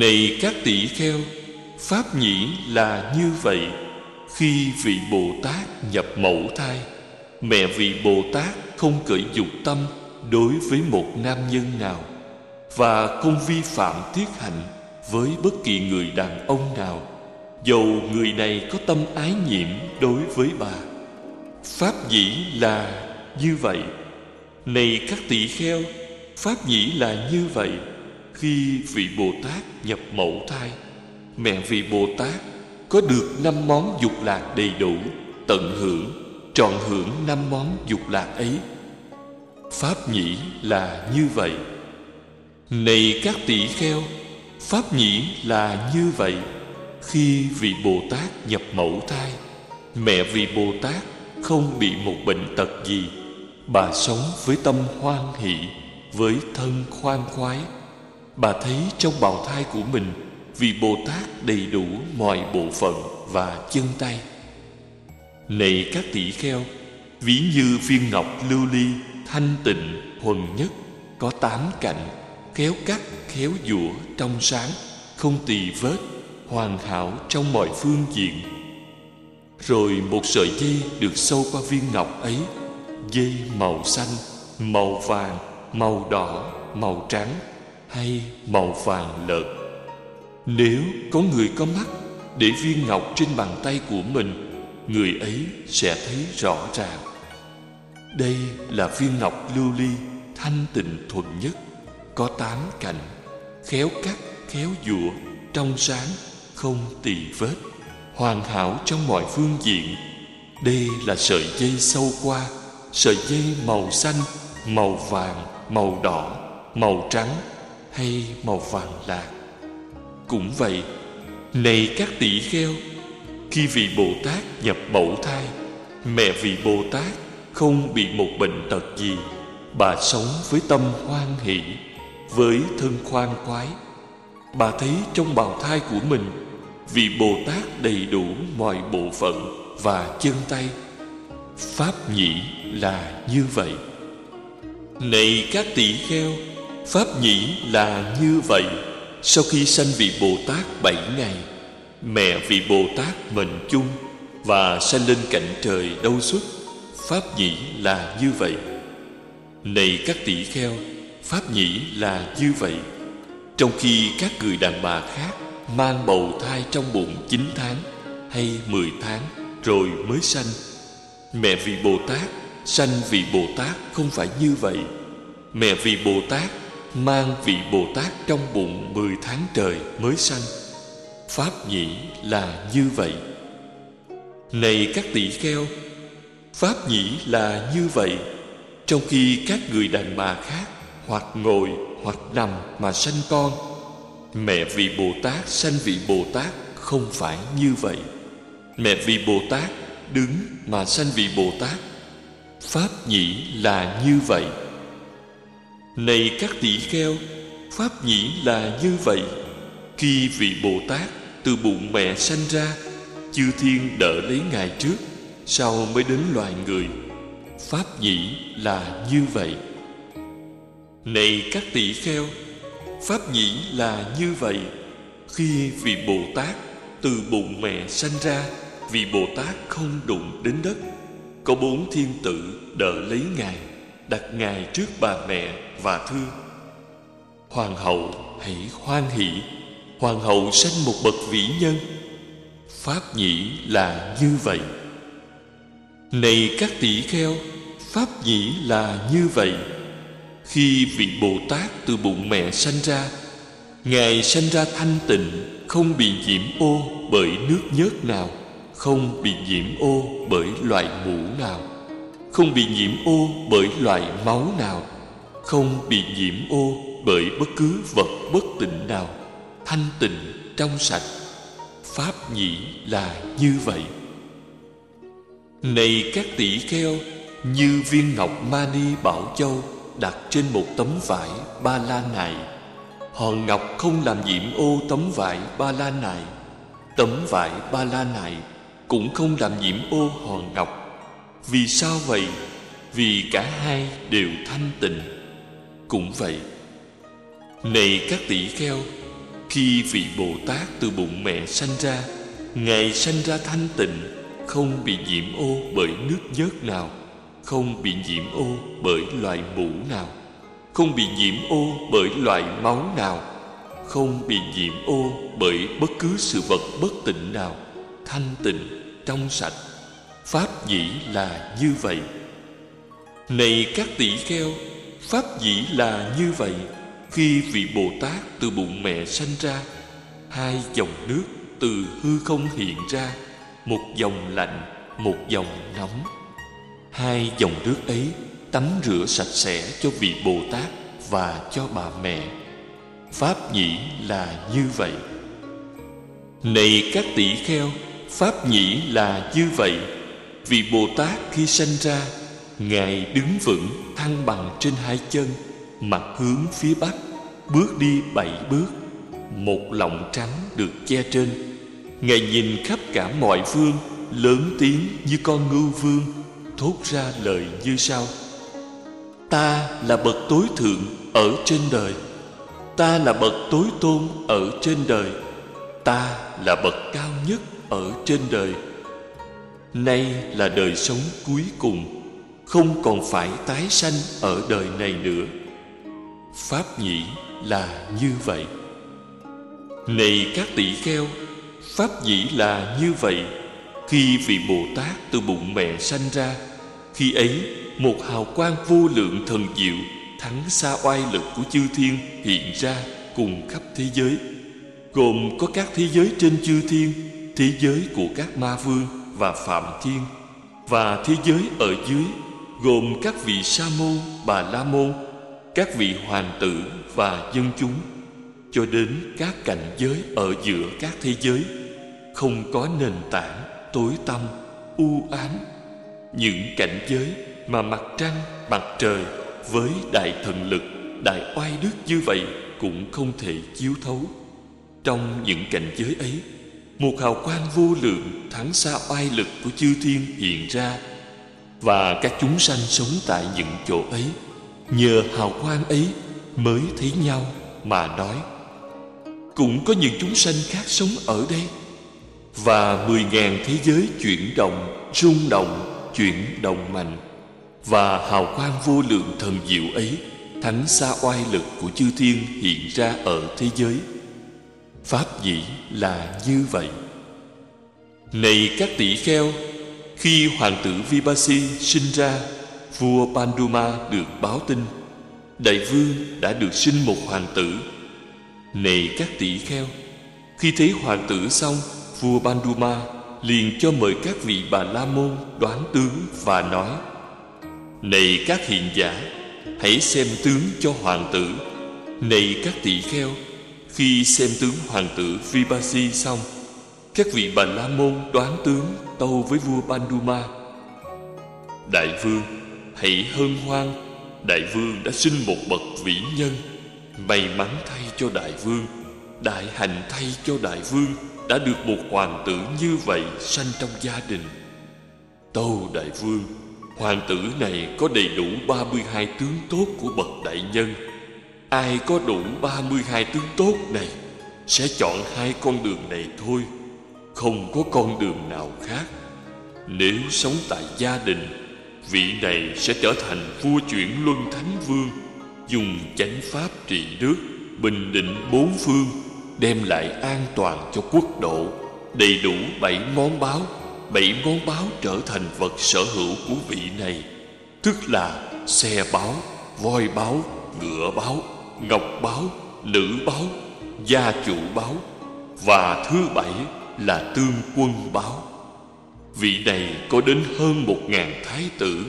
Này các tỷ kheo, Pháp nhĩ là như vậy. Khi vị Bồ Tát nhập mẫu thai, Mẹ vị Bồ Tát không cởi dục tâm Đối với một nam nhân nào Và không vi phạm tiết hạnh Với bất kỳ người đàn ông nào. Dầu người này có tâm ái nhiễm đối với bà, Pháp dĩ là như vậy. Này các tỷ kheo, Pháp dĩ là như vậy. Khi vị Bồ Tát nhập mẫu thai Mẹ vị Bồ Tát có được năm món dục lạc đầy đủ Tận hưởng, trọn hưởng năm món dục lạc ấy. Pháp nhĩ là như vậy. Này các tỷ kheo Pháp nhĩ là như vậy. Khi vị Bồ Tát nhập mẫu thai Mẹ vị Bồ Tát không bị một bệnh tật gì. Bà sống với tâm hoan hỷ Với thân khoan khoái. Bà thấy trong bào thai của mình Vị Bồ Tát đầy đủ mọi bộ phận và chân tay. Này các tỷ kheo Ví như viên ngọc lưu ly Thanh tịnh, thuần nhất Có tám cạnh Khéo cắt, khéo dũa, trong sáng Không tỳ vết Hoàn hảo trong mọi phương diện. Rồi một sợi dây được sâu qua viên ngọc ấy Dây màu xanh, màu vàng, màu đỏ, màu trắng. Hay màu vàng lợt Nếu có người có mắt Để viên ngọc trên bàn tay của mình Người ấy sẽ thấy rõ ràng. Đây là viên ngọc lưu ly thanh tịnh thuần nhất Có tám cạnh Khéo cắt, khéo dụa Trong sáng, không tỳ vết Hoàn hảo trong mọi phương diện. Đây là sợi dây sâu qua Sợi dây màu xanh, màu vàng, màu đỏ, màu trắng. Hay màu vàng lạc. Cũng vậy, Này các tỷ kheo, Khi vị Bồ Tát nhập mẫu thai, Mẹ vị Bồ Tát không bị một bệnh tật gì, bà sống với tâm hoan hỷ, với thân khoan khoái. Bà thấy trong bào thai của mình, vị bồ tát đầy đủ mọi bộ phận và chân tay. Pháp nhĩ là như vậy. Này các tỷ kheo pháp nhĩ là như vậy. Sau khi sanh vị bồ tát bảy ngày, mẹ vị bồ tát mệnh chung và sanh lên cạnh trời đâu xuất, Pháp nhĩ là như vậy. Này các tỷ kheo, Pháp nhĩ là như vậy. Trong khi các người đàn bà khác Mang bầu thai trong bụng 9 tháng Hay 10 tháng Rồi mới sanh, Mẹ vị Bồ Tát Sanh vị Bồ Tát không phải như vậy. Mẹ vị Bồ Tát Mang vị Bồ Tát trong bụng 10 tháng trời mới sanh. Pháp nhĩ là như vậy. Này các tỷ kheo, Pháp nhĩ là như vậy. Trong khi các người đàn bà khác Hoặc ngồi hoặc nằm mà sanh con, Mẹ vị Bồ Tát sanh vị Bồ Tát không phải như vậy. Mẹ vị Bồ Tát đứng mà sanh vị Bồ Tát. Pháp nhĩ là như vậy. Này các tỷ kheo, Pháp nhĩ là như vậy. Khi vị Bồ Tát từ bụng mẹ sanh ra, Chư thiên đỡ lấy Ngài trước, sau mới đến loài người. Pháp nhĩ là như vậy. Này các tỷ kheo, pháp nhĩ là như vậy. Khi vị bồ tát từ bụng mẹ sanh ra, vị bồ tát không đụng đến đất, có bốn thiên tử đỡ lấy ngài đặt ngài trước bà mẹ và thưa, hoàng hậu, hãy hoan hỷ. Hoàng hậu sanh một bậc vĩ nhân. Pháp nhĩ là như vậy. Này các tỷ kheo, Pháp nhĩ là như vậy. Khi vị Bồ Tát từ bụng mẹ sanh ra, Ngài sanh ra thanh tịnh, Không bị nhiễm ô bởi nước nhớt nào, Không bị nhiễm ô bởi loại mũ nào. Không bị nhiễm ô bởi loại máu nào. Không bị nhiễm ô bởi bất cứ vật bất tịnh nào. Thanh tịnh trong sạch. Pháp nhĩ là như vậy. Này các tỷ kheo, Như viên ngọc mani bảo châu Đặt trên một tấm vải ba la này Hòn ngọc không làm nhiễm ô tấm vải ba la này Tấm vải ba la này Cũng không làm nhiễm ô hòn ngọc. Vì sao vậy? Vì cả hai đều thanh tịnh Cũng vậy Này các tỷ kheo Khi vị Bồ Tát từ bụng mẹ sanh ra Ngài sanh ra thanh tịnh Không bị nhiễm ô bởi nước nhớt nào Không bị nhiễm ô bởi loại mũ nào Không bị nhiễm ô bởi loại máu nào Không bị nhiễm ô bởi bất cứ sự vật bất tịnh nào Thanh tịnh, trong sạch Pháp dĩ là như vậy. Này các tỷ kheo Pháp dĩ là như vậy. Khi vị Bồ Tát từ bụng mẹ sanh ra Hai dòng nước từ hư không hiện ra Một dòng lạnh, một dòng nóng. Hai dòng nước ấy tắm rửa sạch sẽ cho vị Bồ Tát và cho bà mẹ. Pháp nhĩ là như vậy. Này các tỷ kheo Pháp nhĩ là như vậy vì Bồ Tát khi sanh ra, Ngài đứng vững thăng bằng trên hai chân, Mặt hướng phía bắc, Bước đi bảy bước. Một lòng trắng được che trên. Ngài nhìn khắp cả mọi phương, Lớn tiếng như con ngưu vương, Thốt ra lời như sau. Ta là bậc tối thượng ở trên đời. Ta là bậc tối tôn ở trên đời. Ta là bậc cao nhất ở trên đời. Nay là đời sống cuối cùng, Không còn phải tái sanh ở đời này nữa. Pháp nhĩ là như vậy. Này các tỷ kheo, Pháp dĩ là như vậy. Khi vị Bồ Tát từ bụng mẹ sanh ra, Khi ấy một hào quang vô lượng thần diệu, Thắng xa oai lực của chư thiên hiện ra cùng khắp thế giới. Gồm có các thế giới trên chư thiên, Thế giới của các ma vương và phạm thiên Và thế giới ở dưới Gồm các vị sa môn, bà la môn Các vị hoàng tử và dân chúng. Cho đến các cảnh giới ở giữa các thế giới Không có nền tảng, tối tăm, u ám. Những cảnh giới mà mặt trăng, mặt trời Với đại thần lực, đại oai đức như vậy Cũng không thể chiếu thấu. Trong những cảnh giới ấy một hào quang vô lượng thắng xa oai lực của chư thiên hiện ra, và các chúng sanh sống tại những chỗ ấy. Nhờ hào quang ấy mới thấy nhau mà nói. Cũng có những chúng sanh khác sống ở đây, và mười ngàn thế giới chuyển động, rung động, chuyển động mạnh, và hào quang vô lượng thần diệu ấy thắng xa oai lực của chư thiên hiện ra ở thế giới. Pháp dĩ là như vậy. Này các tỷ kheo, Khi hoàng tử Vipassi sinh ra, Vua Panduma được báo tin, Đại vương đã được sinh một hoàng tử. Này các tỷ kheo, Khi thấy hoàng tử xong, Vua Panduma liền cho mời các vị bà la môn đoán tướng và nói, Này các hiện giả, Hãy xem tướng cho hoàng tử. Này các tỷ kheo khi xem tướng hoàng tử Vipassi xong, Các vị bà La Môn đoán tướng tâu với vua Panduma. Đại vương, hãy hân hoan, Đại vương đã sinh một bậc vĩ nhân. May mắn thay cho đại vương, Đại hạnh thay cho đại vương Đã được một hoàng tử như vậy sanh trong gia đình. Tâu đại vương, Hoàng tử này có đầy đủ 32 tướng tốt của bậc đại nhân. Ai có đủ 32 tướng tốt này Sẽ chọn hai con đường này thôi. Không có con đường nào khác. Nếu sống tại gia đình Vị này sẽ trở thành vua chuyển luân thánh vương Dùng chánh pháp trị nước Bình định bốn phương Đem lại an toàn cho quốc độ Đầy đủ bảy món báo Bảy món báo trở thành vật sở hữu của vị này. Tức là xe báo, voi báo, ngựa báo ngọc báo, nữ báo, gia chủ báo và thứ bảy là tương quân báo. Vị này có đến hơn một ngàn thái tử,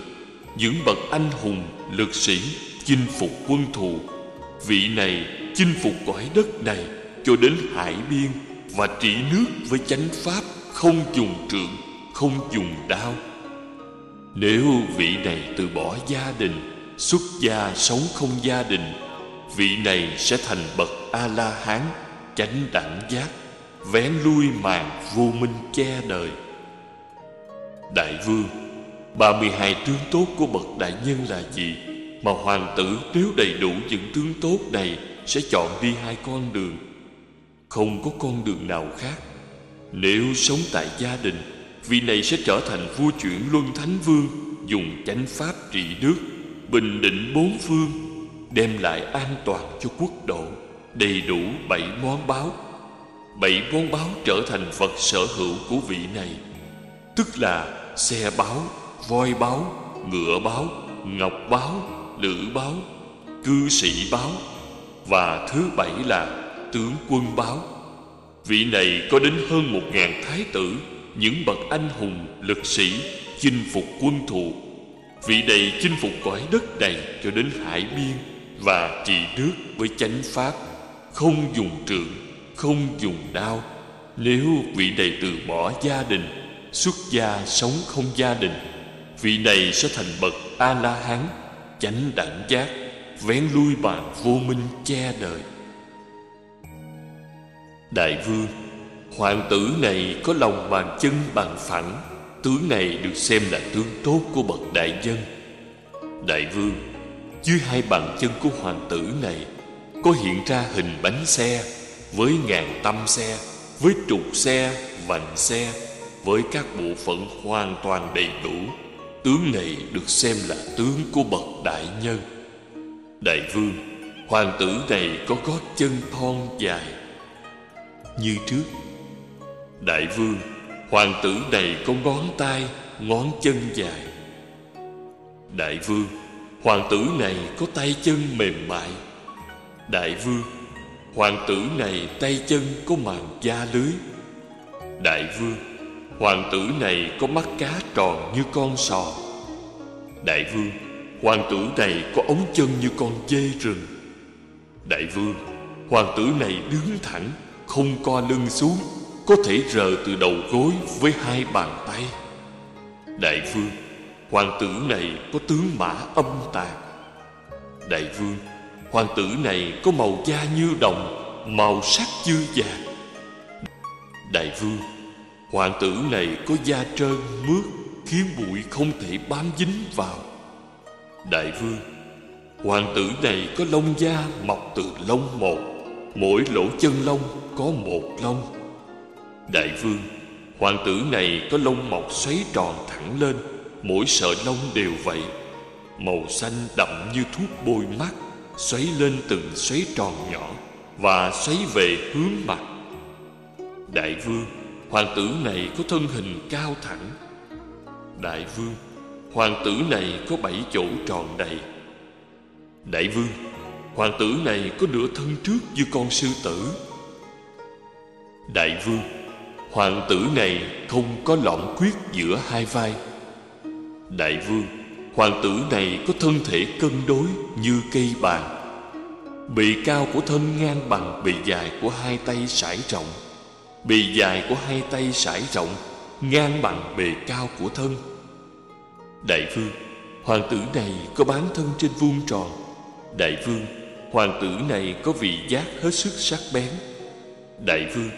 những bậc anh hùng, lực sĩ, chinh phục quân thù. Vị này chinh phục cõi đất này cho đến hải biên và trị nước với chánh pháp không dùng trượng, không dùng đao. Nếu vị này từ bỏ gia đình, xuất gia sống không gia đình vị này sẽ thành bậc a la hán chánh đẳng giác, vén lui màn vô minh che đời. Đại vương, ba mươi hai tướng tốt của bậc đại nhân là gì? Mà hoàng tử nếu đầy đủ những tướng tốt này sẽ chọn đi hai con đường. Không có con đường nào khác. Nếu sống tại gia đình, Vị này sẽ trở thành vua chuyển luân thánh vương, Dùng chánh pháp trị nước, Bình định bốn phương. Đem lại an toàn cho quốc độ Đầy đủ bảy món báo. Bảy món báo trở thành vật sở hữu của vị này Tức là xe báo, voi báo, ngựa báo, ngọc báo, lữ báo, cư sĩ báo Và thứ bảy là tướng quân báo. Vị này có đến hơn một ngàn thái tử Những bậc anh hùng, lực sĩ Chinh phục quân thù. Vị này chinh phục cõi đất này cho đến hải biên và trị nước với chánh pháp Không dùng trượng, không dùng đao Nếu vị này từ bỏ gia đình Xuất gia sống không gia đình Vị này sẽ thành bậc A-la-hán Chánh đẳng giác Vén lui bàn vô minh che đời. Đại vương Hoàng tử này có lòng bàn chân bằng phẳng Tướng này được xem là tướng tốt của bậc đại dân. Đại vương dưới hai bàn chân của hoàng tử này Có hiện ra hình bánh xe Với ngàn tâm xe Với trục xe, vành xe Với các bộ phận hoàn toàn đầy đủ. Tướng này được xem là tướng của bậc đại nhân. Đại vương Hoàng tử này có gót chân thon dài Như trước. Đại vương Hoàng tử này có ngón tay Ngón chân dài. Đại vương Hoàng tử này có tay chân mềm mại. Đại vương, Hoàng tử này tay chân có màng da lưới. Đại vương, Hoàng tử này có mắt cá tròn như con sò. Đại vương, Hoàng tử này có ống chân như con dê rừng. Đại vương, Hoàng tử này đứng thẳng, Không co lưng xuống, có thể rờ từ đầu gối với hai bàn tay. Đại vương hoàng tử này có tướng mã âm tàn. Đại vương, hoàng tử này có màu da như đồng, màu sắc như vàng. Đại vương, hoàng tử này có da trơn mướt, khiến bụi không thể bám dính vào. Đại vương, hoàng tử này có lông da mọc từ lông một, mỗi lỗ chân lông có một lông. Đại vương, Hoàng tử này có lông mọc xoáy tròn thẳng lên Mỗi sợi lông đều vậy. Màu xanh đậm như thuốc bôi mắt Xoáy lên từng xoáy tròn nhỏ Và xoáy về hướng mặt. Đại vương, Hoàng tử này có thân hình cao thẳng. Đại vương, Hoàng tử này có bảy chỗ tròn đầy. Đại vương, Hoàng tử này có nửa thân trước như con sư tử. Đại vương, Hoàng tử này không có lõm khuyết giữa hai vai. Đại vương, Hoàng tử này có thân thể cân đối như cây bàn. Bì cao của thân ngang bằng bì dài của hai tay sải rộng. Bì dài của hai tay sải rộng, Ngang bằng bề cao của thân. Đại vương, Hoàng tử này có bán thân trên vuông tròn. Đại vương, Hoàng tử này có vị giác hết sức sắc bén. Đại vương,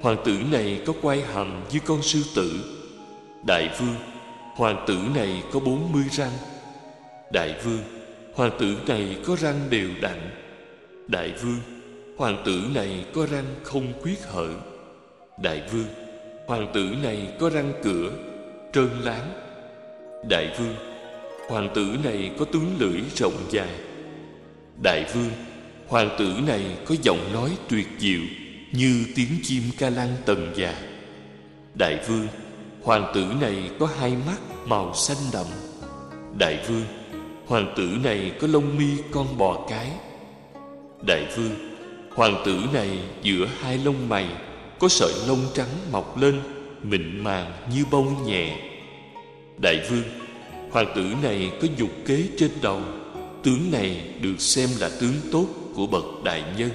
Hoàng tử này có quai hàm như con sư tử. Đại vương Hoàng tử này có bốn mươi răng. Đại vương, Hoàng tử này có răng đều đặn. Đại vương, Hoàng tử này có răng không khuyết hở. Đại vương, Hoàng tử này có răng cửa, Trơn láng. Đại vương, Hoàng tử này có tướng lưỡi rộng dài. Đại vương, Hoàng tử này có giọng nói tuyệt diệu như tiếng chim ca lăng tần già dạ. đại vương hoàng tử này có hai mắt màu xanh đậm. Đại vương, hoàng tử này có lông mi con bò cái. Đại vương, hoàng tử này giữa hai lông mày có sợi lông trắng mọc lên, mịn màng như bông nhẹ. Đại vương, hoàng tử này có dục kế trên đầu. Tướng này được xem là tướng tốt của bậc đại nhân.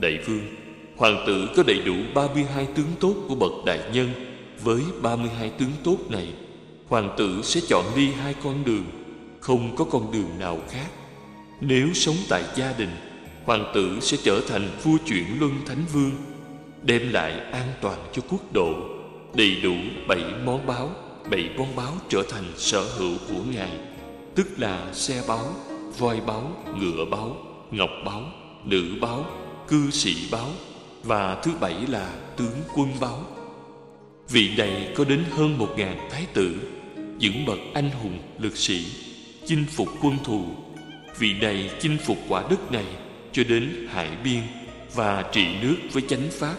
Đại vương Hoàng tử có đầy đủ 32 tướng tốt của bậc đại nhân. Với 32 tướng tốt này Hoàng tử sẽ chọn đi hai con đường Không có con đường nào khác. Nếu sống tại gia đình Hoàng tử sẽ trở thành vua chuyển luân thánh vương Đem lại an toàn cho quốc độ Đầy đủ bảy món báo Bảy món báo trở thành sở hữu của Ngài. Tức là xe báo, voi báo, ngựa báo, ngọc báo, nữ báo cư sĩ báo và thứ bảy là tướng quân báo. Vị này có đến hơn một ngàn thái tử, những bậc anh hùng, lực sĩ, chinh phục quân thù. Vị này chinh phục quả đất này cho đến hải biên và trị nước với chánh pháp,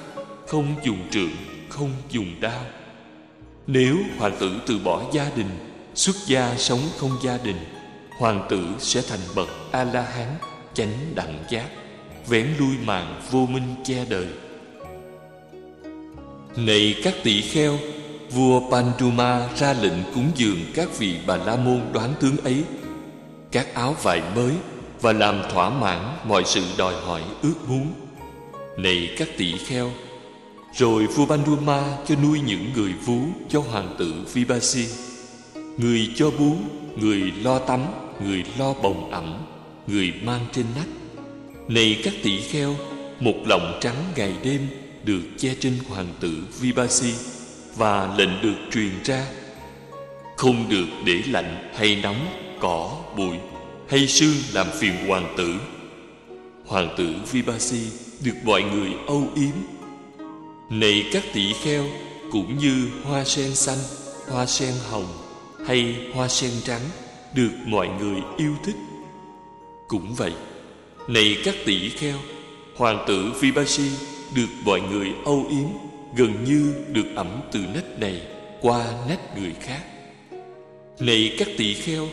không dùng trượng, không dùng đao. Nếu hoàng tử từ bỏ gia đình, xuất gia sống không gia đình, hoàng tử sẽ thành bậc a la hán chánh đẳng giác vén lui màn vô minh che đời. Này các tỷ kheo vua panduma ra lệnh cúng dường các vị bà la môn đoán tướng ấy. Các áo vải mới và làm thỏa mãn mọi sự đòi hỏi ước muốn. Này các tỷ kheo rồi vua Banduma cho nuôi những người vú cho hoàng tử Vipasi Người cho bú, người lo tắm, người lo bồng ẩm, người mang trên nách. Này các tỷ kheo, một lòng trắng ngày đêm được che trên hoàng tử Vipasi Và lệnh được truyền ra. Không được để lạnh hay nóng, cỏ, bụi hay sương làm phiền hoàng tử. Hoàng tử Vipasi được mọi người âu yếm. Này các tỷ kheo cũng như hoa sen xanh hoa sen hồng hay hoa sen trắng được mọi người yêu thích. Cũng vậy này các tỷ kheo, hoàng tử vipasi được mọi người âu yếm, gần như được ẩm từ nách này qua nách người khác. Này các tỷ kheo,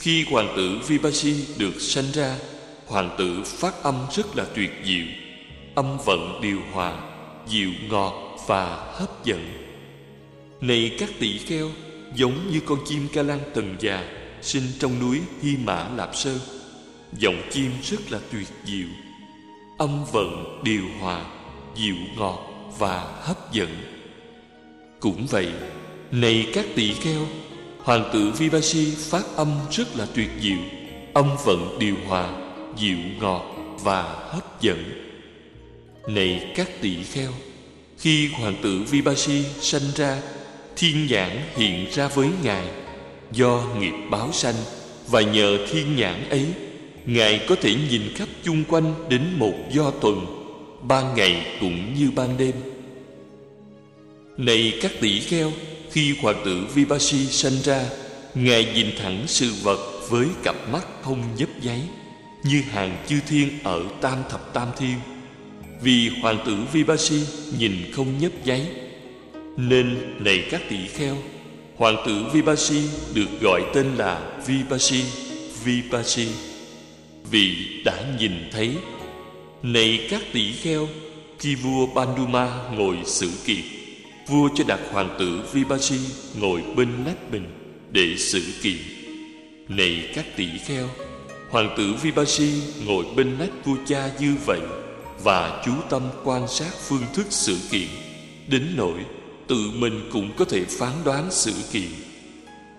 khi hoàng tử vipasi được sanh ra, hoàng tử phát âm rất là tuyệt diệu. Âm vận điều hòa dịu ngọt và hấp dẫn. Này các tỷ kheo, giống như con chim ca lan tần già sinh trong núi hy mã lạp sơn giọng chim rất là tuyệt diệu. Âm vận, điều hòa, dịu ngọt và hấp dẫn. Cũng vậy, này các tỷ kheo, hoàng tử vipasi phát âm rất là tuyệt diệu. Âm vận, điều hòa, dịu ngọt và hấp dẫn. Này các tỷ kheo, Khi hoàng tử Vipasi sanh ra, Thiên nhãn hiện ra với Ngài Do nghiệp báo sanh Và nhờ thiên nhãn ấy Ngài có thể nhìn khắp chung quanh đến một do tuần, Ban ngày cũng như ban đêm. Này các tỷ kheo, Khi hoàng tử Vipassi sanh ra, Ngài nhìn thẳng sự vật với cặp mắt không nhấp nháy, Như hàng chư thiên ở tam thập tam thiên. Vì hoàng tử Vipassi nhìn không nhấp nháy, Nên này các tỷ kheo Hoàng tử Vipassi được gọi tên là Vipassi Vipassi vì đã nhìn thấy, Này các tỷ kheo, Khi vua Panduma ngồi xử kiệt, Vua cho đặt hoàng tử Vipasi ngồi bên nách mình Để xử kiện Này các tỷ kheo, Hoàng tử Vipasi ngồi bên nách vua cha như vậy và chú tâm quan sát phương thức sự kiện đến nỗi tự mình cũng có thể phán đoán sự kiện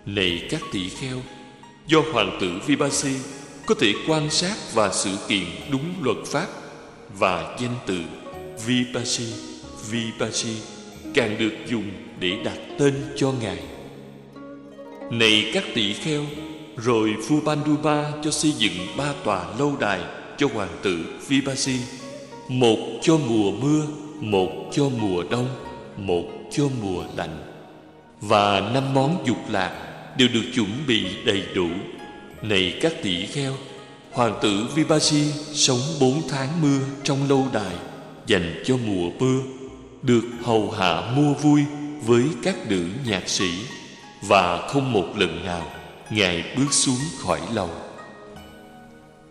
này các tỷ kheo, do hoàng tử vipasi có thể quan sát và sự kiện đúng luật pháp và danh từ Vipassi Vipassi càng được dùng để đặt tên cho ngài. Này các tỷ kheo rồi vua Banduma cho xây dựng ba tòa lâu đài cho hoàng tử Vipassi, một cho mùa mưa một cho mùa đông một cho mùa lạnh. Và năm món dục lạc đều được chuẩn bị đầy đủ này các tỷ kheo, hoàng tử vipasi sống bốn tháng mưa trong lâu đài, dành cho mùa mưa, được hầu hạ mua vui với các nữ nhạc sĩ, và không một lần nào ngài bước xuống khỏi lầu.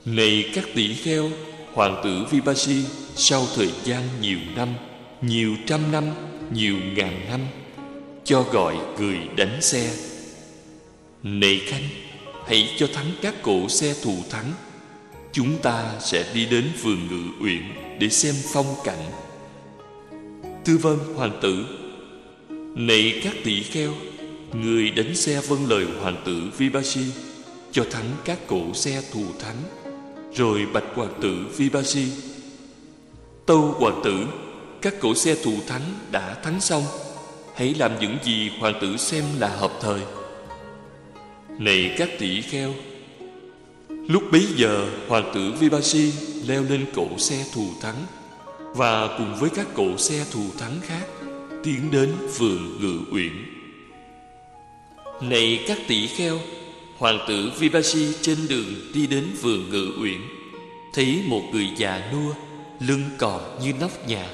Này các tỷ kheo, hoàng tử vipasi sau thời gian nhiều năm, nhiều trăm năm, nhiều ngàn năm, cho gọi người đánh xe. Này khanh hãy cho thắng các cỗ xe thù thắng. Chúng ta sẽ đi đến vườn ngự uyển để xem phong cảnh. Tư vân hoàng tử, này các tỷ kheo, người đánh xe vâng lời hoàng tử vipasi cho thắng các cỗ xe thù thắng. Rồi bạch hoàng tử vipasi Tâu hoàng tử, Các cỗ xe thù thắng đã thắng xong. Hãy làm những gì hoàng tử xem là hợp thời. Này các tỷ kheo. Lúc bấy giờ, hoàng tử Vipasi leo lên cỗ xe thù thắng, Và cùng với các cỗ xe thù thắng khác, Tiến đến vườn ngự uyển. Này các tỷ kheo, Hoàng tử Vipasi trên đường đi đến vườn ngự uyển, Thấy một người già nua, Lưng còn như nóc nhà,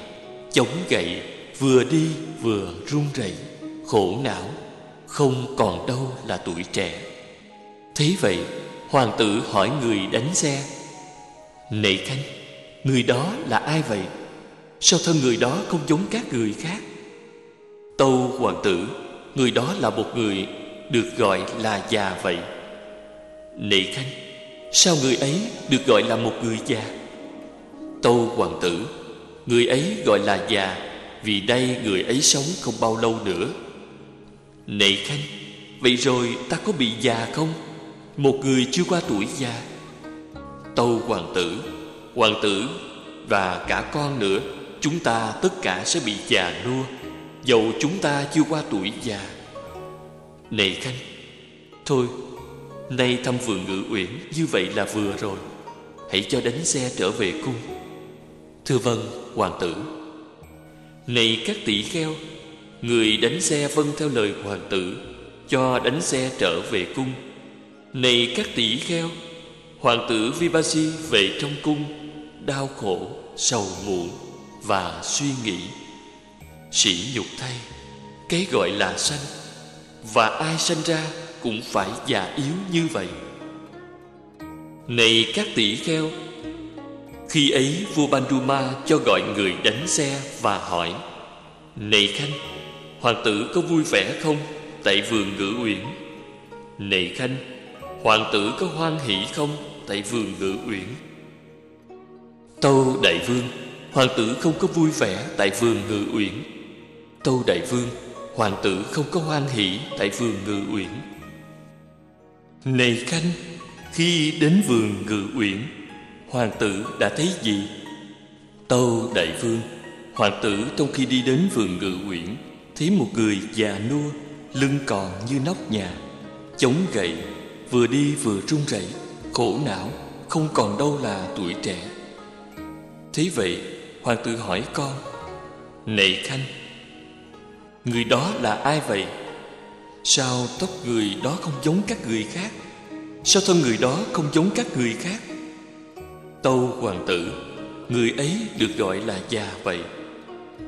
Chống gậy, Vừa đi vừa run rẩy, Khổ não, Không còn đâu là tuổi trẻ. Thế vậy, Hoàng tử hỏi người đánh xe. Này Khanh, Người đó là ai vậy? Sao thân người đó không giống các người khác? Tâu hoàng tử, Người đó là một người Được gọi là già vậy. Này Khanh, Sao người ấy được gọi là một người già? Tâu hoàng tử, Người ấy gọi là già Vì đây người ấy sống không bao lâu nữa. Này Khanh, Vậy rồi ta có bị già không? Một người chưa qua tuổi già. Tâu hoàng tử Hoàng tử và cả con nữa, Chúng ta tất cả sẽ bị già nua. Dầu chúng ta chưa qua tuổi già. Này Khanh, Thôi, Nay thăm vườn ngự uyển Như vậy là vừa rồi. Hãy cho đánh xe trở về cung. Thưa vâng hoàng tử. Này các tỷ kheo, Người đánh xe vâng theo lời hoàng tử, Cho đánh xe trở về cung này các tỷ kheo Hoàng tử Vipasi về trong cung Đau khổ, sầu muộn Và suy nghĩ. Sỉ nhục thay Cái gọi là sanh Và ai sanh ra Cũng phải già yếu như vậy. Này các tỷ kheo Khi ấy vua Banduma cho gọi người đánh xe và hỏi Này Khanh Hoàng tử có vui vẻ không? Tại vườn ngự uyển. Này Khanh Hoàng tử có hoan hỷ không? Tại vườn ngự uyển. Tâu đại vương, Hoàng tử không có vui vẻ Tại vườn ngự uyển. Tâu đại vương, Hoàng tử không có hoan hỷ Tại vườn ngự uyển. Này Khanh, Khi đến vườn ngự uyển, Hoàng tử đã thấy gì? Tâu đại vương, Hoàng tử trong khi đi đến vườn ngự uyển, Thấy một người già nua, Lưng còn như nóc nhà, Chống gậy. Vừa đi vừa run rẩy, Khổ não, Không còn đâu là tuổi trẻ. Thế vậy, Hoàng tử hỏi con, Này Khanh, Người đó là ai vậy? Sao tóc người đó không giống các người khác? Sao thân người đó không giống các người khác? Tâu hoàng tử, Người ấy được gọi là già vậy.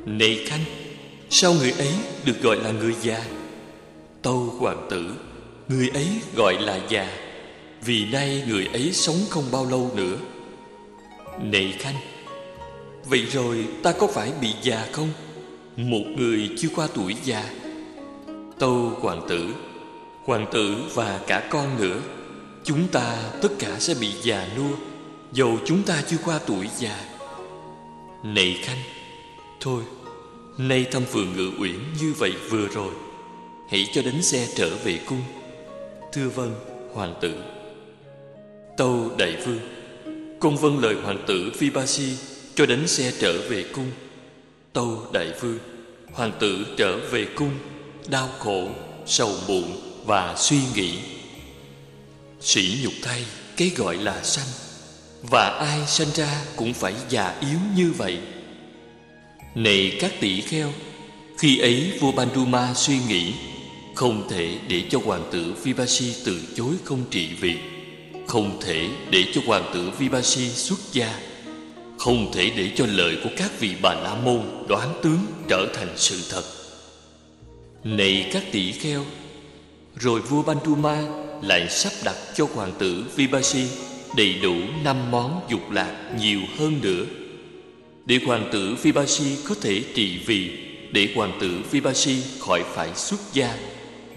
Này Khanh, Sao người ấy được gọi là người già? Tâu hoàng tử Người ấy gọi là già, Vì nay người ấy sống không bao lâu nữa. Này Khanh, Vậy rồi ta có phải bị già không? Một người chưa qua tuổi già. Tâu hoàng tử Hoàng tử và cả con nữa, Chúng ta tất cả sẽ bị già nua, Dầu chúng ta chưa qua tuổi già. Này Khanh, Thôi, Nay thăm vườn ngự uyển như vậy vừa rồi, Hãy cho đánh xe trở về cung. Thưa vâng hoàng tử. Tâu đại vương Con vâng lời hoàng tử Vipasi Cho đánh xe trở về cung. Tâu đại vương Hoàng tử trở về cung Đau khổ, sầu muộn và suy nghĩ. Sỉ nhục thay Cái gọi là sanh. Và ai sanh ra cũng phải già yếu như vậy. Này các tỷ kheo Khi ấy vua Banduma suy nghĩ không thể để cho hoàng tử Vipasi từ chối không trị vì. Không thể để cho hoàng tử Vipasi xuất gia. Không thể để cho lời của các vị bà la môn đoán tướng trở thành sự thật. Này các tỷ kheo, Rồi vua Banduma lại sắp đặt cho hoàng tử Vipasi đầy đủ năm món dục lạc nhiều hơn nữa. Để hoàng tử Vipasi có thể trị vì, để hoàng tử Vipasi khỏi phải xuất gia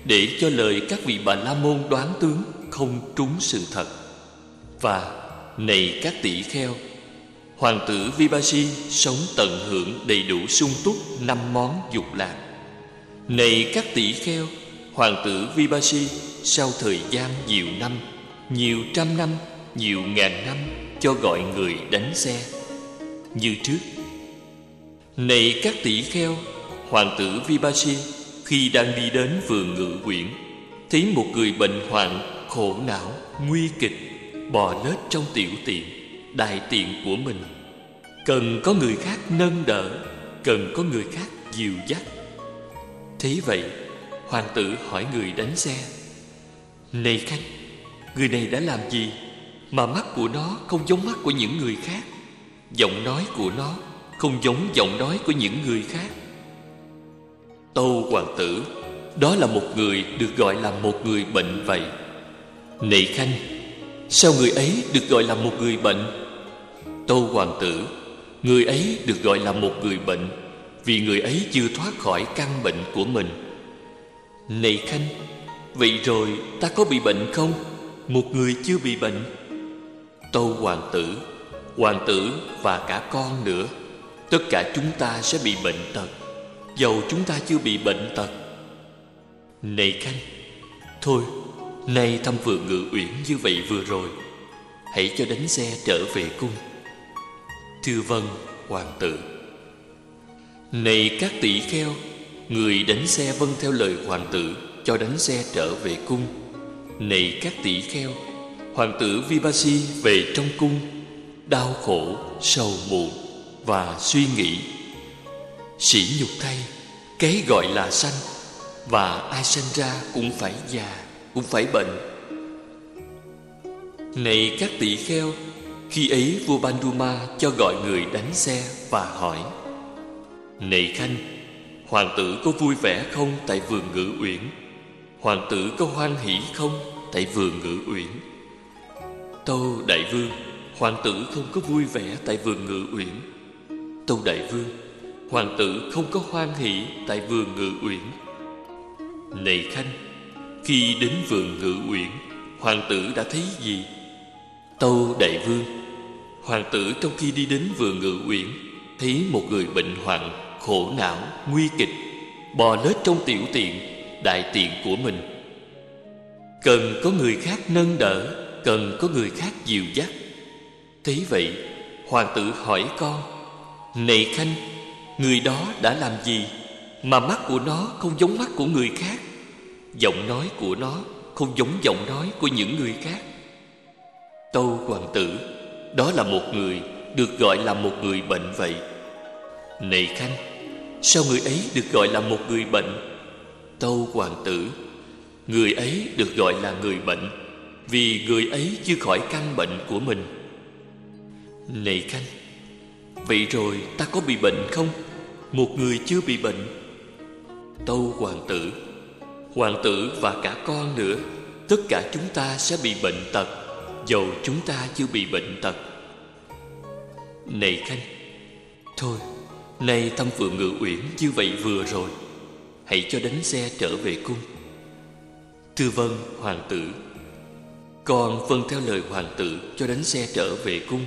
để cho lời các vị bà la môn đoán tướng không trúng sự thật. Và, này các tỷ kheo, hoàng tử vipasi sống tận hưởng đầy đủ sung túc năm món dục lạc. Này các tỷ kheo, hoàng tử vipasi sau thời gian nhiều năm, nhiều trăm năm, nhiều ngàn năm cho gọi người đánh xe. Như trước, này các tỷ kheo, hoàng tử vipasi khi đang đi đến vườn ngự quyển, thấy một người bệnh hoạn, khổ não, nguy kịch, bò lết trong tiểu tiện, đại tiện của mình. Cần có người khác nâng đỡ, cần có người khác dìu dắt. Thế vậy, hoàng tử hỏi người đánh xe, này khanh người này đã làm gì mà mắt của nó không giống mắt của những người khác? Giọng nói của nó không giống giọng nói của những người khác tâu hoàng tử. Đó là một người được gọi là một người bệnh vậy. Này khanh, sao người ấy được gọi là một người bệnh? Tâu hoàng tử, người ấy được gọi là một người bệnh vì người ấy chưa thoát khỏi căn bệnh của mình. Này khanh, vậy rồi ta có bị bệnh không? Một người chưa bị bệnh. Tâu hoàng tử hoàng tử và cả con nữa, tất cả chúng ta sẽ bị bệnh tật dầu chúng ta chưa bị bệnh tật. Này khanh, thôi, nay thăm vườn ngự uyển như vậy vừa rồi. Hãy cho đánh xe trở về cung. Thưa vâng hoàng tử. Này các tỷ kheo, người đánh xe vâng theo lời hoàng tử, cho đánh xe trở về cung. Này các tỷ kheo, hoàng tử vipassi về trong cung, đau khổ, sầu muộn và suy nghĩ sỉ nhục thay cái gọi là sanh, và ai sanh ra cũng phải già, cũng phải bệnh. Này các tỷ kheo, khi ấy vua banduma cho gọi người đánh xe và hỏi, này khanh, hoàng tử có vui vẻ không tại vườn ngự uyển? Hoàng tử có hoan hỷ không tại vườn ngự uyển? Tâu đại vương, hoàng tử không có vui vẻ tại vườn ngự uyển. Tâu đại vương hoàng tử không có hoan hỷ tại vườn ngự uyển. Này khanh, khi đến vườn ngự uyển, hoàng tử đã thấy gì? Tâu đại vương, hoàng tử trong khi đi đến vườn ngự uyển, thấy một người bệnh hoạn, khổ não, nguy kịch, bò lết trong tiểu tiện, đại tiện của mình. Cần có người khác nâng đỡ, cần có người khác dìu dắt. Thế vậy, hoàng tử hỏi con, này khanh người đó đã làm gì mà mắt của nó không giống mắt của người khác? Giọng nói của nó không giống giọng nói của những người khác. Tâu hoàng tử, đó là một người được gọi là một người bệnh vậy. Này khanh, sao người ấy được gọi là một người bệnh? Tâu hoàng tử, người ấy được gọi là người bệnh vì người ấy chưa khỏi căn bệnh của mình. Này khanh, vậy rồi ta có bị bệnh không? Một người chưa bị bệnh. Tâu hoàng tử. Hoàng tử và cả con nữa, tất cả chúng ta sẽ bị bệnh tật, dầu chúng ta chưa bị bệnh tật. Này khanh, thôi, nay thăm phượng ngự uyển như vậy vừa rồi. Hãy cho đánh xe trở về cung. Thưa vâng hoàng tử. Con vâng theo lời hoàng tử cho đánh xe trở về cung.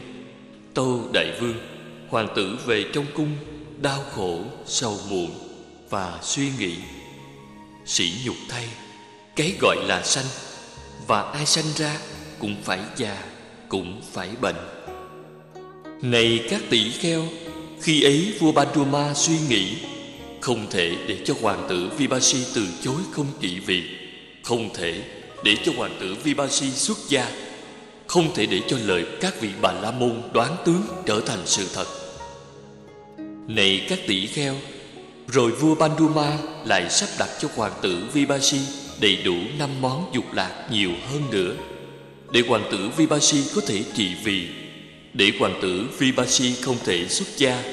Tâu đại vương, hoàng tử về trong cung đau khổ, sầu muộn và suy nghĩ. Sỉ nhục thay, cái gọi là sanh, và ai sanh ra cũng phải già, cũng phải bệnh. Này các tỷ kheo, khi ấy vua Banduma suy nghĩ, không thể để cho hoàng tử Vipassi từ chối không trị vì không thể để cho hoàng tử Vipassi xuất gia, không thể để cho lời các vị bà la môn đoán tướng trở thành sự thật này các tỷ kheo, rồi vua Banduma lại sắp đặt cho hoàng tử Vipassi đầy đủ năm món dục lạc nhiều hơn nữa. Để hoàng tử Vipassi có thể trị vì, để hoàng tử Vipassi không thể xuất gia,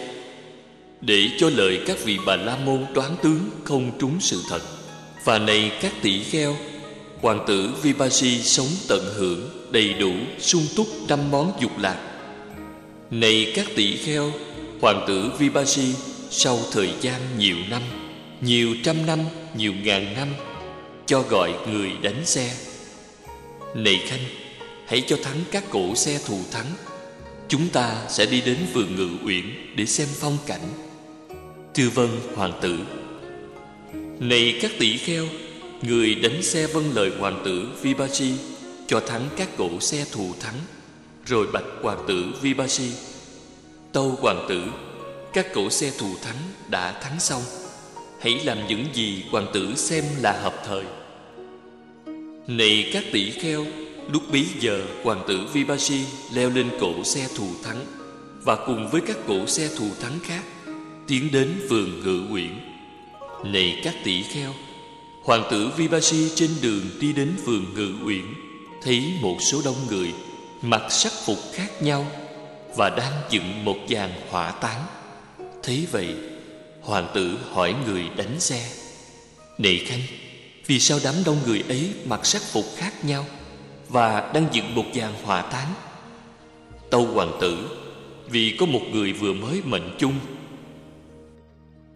để cho lời các vị bà la môn đoán tướng không trúng sự thật. Và này các tỷ kheo, hoàng tử Vipassi sống tận hưởng đầy đủ sung túc năm món dục lạc. Này các tỷ kheo hoàng tử Vipassi sau thời gian nhiều năm, nhiều trăm năm, nhiều ngàn năm, cho gọi người đánh xe. Này khanh, hãy cho thắng các cổ xe thù thắng. Chúng ta sẽ đi đến vườn ngự uyển để xem phong cảnh. Thưa vân hoàng tử. Này các tỷ kheo, người đánh xe vâng lời hoàng tử vipassi cho thắng các cổ xe thù thắng. Rồi bạch hoàng tử vipassi tâu hoàng tử, các cỗ xe thù thắng đã thắng xong. Hãy làm những gì hoàng tử xem là hợp thời. Này các tỷ kheo, Lúc bấy giờ hoàng tử Vibashi leo lên cỗ xe thù thắng Và cùng với các cỗ xe thù thắng khác Tiến đến vườn ngự uyển. Này các tỷ kheo, Hoàng tử Vibashi trên đường đi đến vườn ngự uyển, Thấy một số đông người Mặc sắc phục khác nhau và đang dựng một dàn hỏa táng. Thấy vậy, Hoàng tử hỏi người đánh xe Này Khanh, Vì sao đám đông người ấy mặc sắc phục khác nhau Và đang dựng một dàn hỏa táng? Tâu hoàng tử, Vì có một người vừa mới mệnh chung